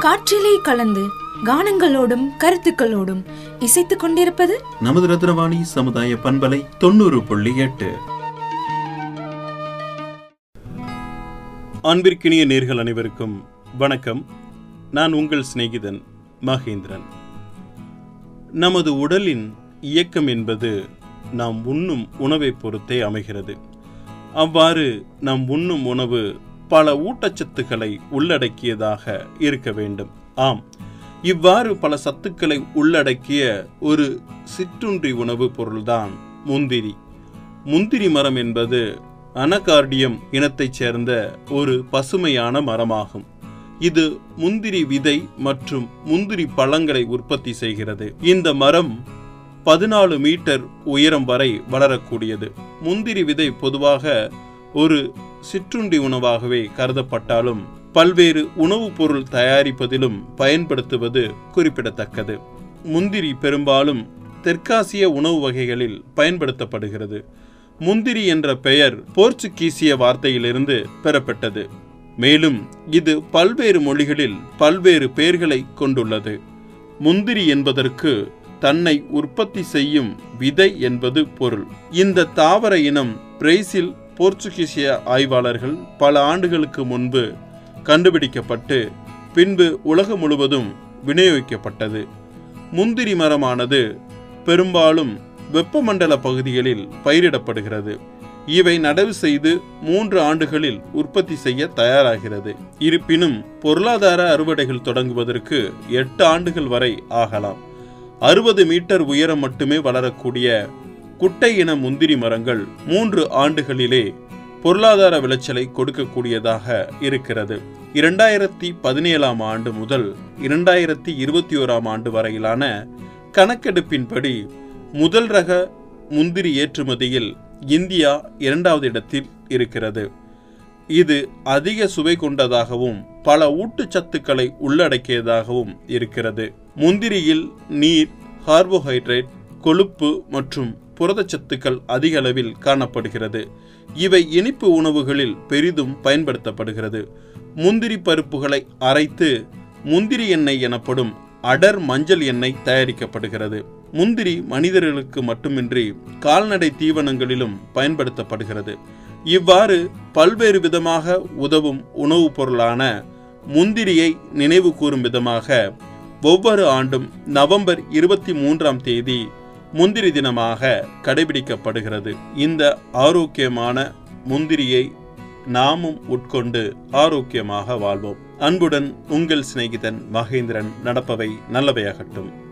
காற்றிலே கலந்து கானங்களோடும் கருத்துக்களோடும் இசைத்துக் கொண்டிருப்பது நமது ரத்னவாணி சமுதாய பண்பலை தொண்ணூறு புள்ளி எட்டு. அன்பிற்கினிய நேர்கள் அனைவருக்கும் வணக்கம். நான் உங்கள் சிநேகிதன் மகேந்திரன். நமது உடலின் இயக்கம் என்பது நாம் உண்ணும் உணவை பொறுத்தே அமைகிறது. அவ்வாறு நாம் உண்ணும் உணவு பல ஊட்டச்சத்துக்களை உள்ளடக்கியதாக இருக்க வேண்டும். ஆம். இவ்வாறு பல சத்துக்களை உள்ளடக்கிய ஒரு சிற்றுண்டி உணவுப் பொருள்தான் முந்திரி. முந்திரி மரம் என்பது அனகார்டியம் இனத்தைச் சேர்ந்த ஒரு பசுமையான மரமாகும். இது முந்திரி விதை மற்றும் முந்திரி பழங்களை உற்பத்தி செய்கிறது. இந்த மரம் பதினாலு மீட்டர் உயரம் வரை வளரக்கூடியது. முந்திரி விதை பொதுவாக ஒரு சிற்றுண்டி உணவாகவே கருதப்பட்டாலும் பல்வேறு உணவுப் பொருள் தயாரிப்பதிலும் பயன்படுத்துவது குறிப்பிடத்தக்கது. முந்திரி பெரும்பாலும் தெற்காசிய உணவு வகைகளில் பயன்படுத்தப்படுகிறது. முந்திரி என்ற பெயர் போர்ச்சுகீசிய வார்த்தையிலிருந்து பெறப்பட்டது. மேலும் இது பல்வேறு மொழிகளில் பல்வேறு பெயர்களை கொண்டுள்ளது. முந்திரி என்பதற்கு தன்னை உற்பத்தி செய்யும் விதை என்பது பொருள். இந்த தாவர இனம் பிரேசில் போர்ச்சுகீசிய ஆய்வாளர்கள் பல ஆண்டுகளுக்கு முன்பு கண்டுபிடிக்கப்பட்டு பின்பு உலகம் முழுவதும் விநியோகிக்கப்பட்டது. முந்திரி மரமானது பெரும்பாலும் வெப்பமண்டல பகுதிகளில் பயிரிடப்படுகிறது. இவை நடவு செய்து மூன்று ஆண்டுகளில் உற்பத்தி செய்ய தயாராகிறது. இருப்பினும் பொருளாதார அறுவடைகள் தொடங்குவதற்கு எட்டு ஆண்டுகள் வரை ஆகலாம். அறுபது மீட்டர் உயரம் மட்டுமே வளரக்கூடிய குட்டை இன முந்திரி மரங்கள் மூன்று ஆண்டுகளிலே பொருளாதார விளைச்சலை கொடுக்கக்கூடியதாக இருக்கிறது. இரண்டாயிரத்தி பதினேழாம் ஆண்டு முதல் இரண்டாயிரத்தி இருபத்தி ஓராம் ஆண்டு வரையிலான கணக்கெடுப்பின்படி முதல் ரக முந்திரி ஏற்றுமதியில் இந்தியா இரண்டாவது இடத்தில் இருக்கிறது. இது அதிக சுவை கொண்டதாகவும் பல ஊட்டச்சத்துக்களை உள்ளடக்கியதாகவும் இருக்கிறது. முந்திரியில் நீர் கார்போஹைட்ரேட் கொழுப்பு மற்றும் புரதச்சத்துக்கள் அதிக அளவில் காணப்படுகிறது. இவை இனிப்பு உணவுகளில் பெரிதும் பயன்படுத்தப்படுகிறது. முந்திரி பருப்புகளை அரைத்து முந்திரி எண்ணெய் எனப்படும் அடர் மஞ்சள் எண்ணெய் தயாரிக்கப்படுகிறது. முந்திரி மனிதர்களுக்கு மட்டுமின்றி கால்நடை தீவனங்களிலும் பயன்படுத்தப்படுகிறது. இவ்வாறு பல்வேறு விதமாக உதவும் உணவுப் பொருளான முந்திரியை நினைவு கூறும் விதமாக ஒவ்வொரு ஆண்டும் நவம்பர் இருபத்தி மூன்றாம் தேதி முந்திரி தினமாக கடைபிடிக்கப்படுகிறது. இந்த ஆரோக்கியமான முந்திரியை நாமும் உட்கொண்டு ஆரோக்கியமாக வாழ்வோம். அன்புடன் உங்கள் சிநேகிதன் மகேந்திரன் நடப்பவை நல்லவையாகட்டும்.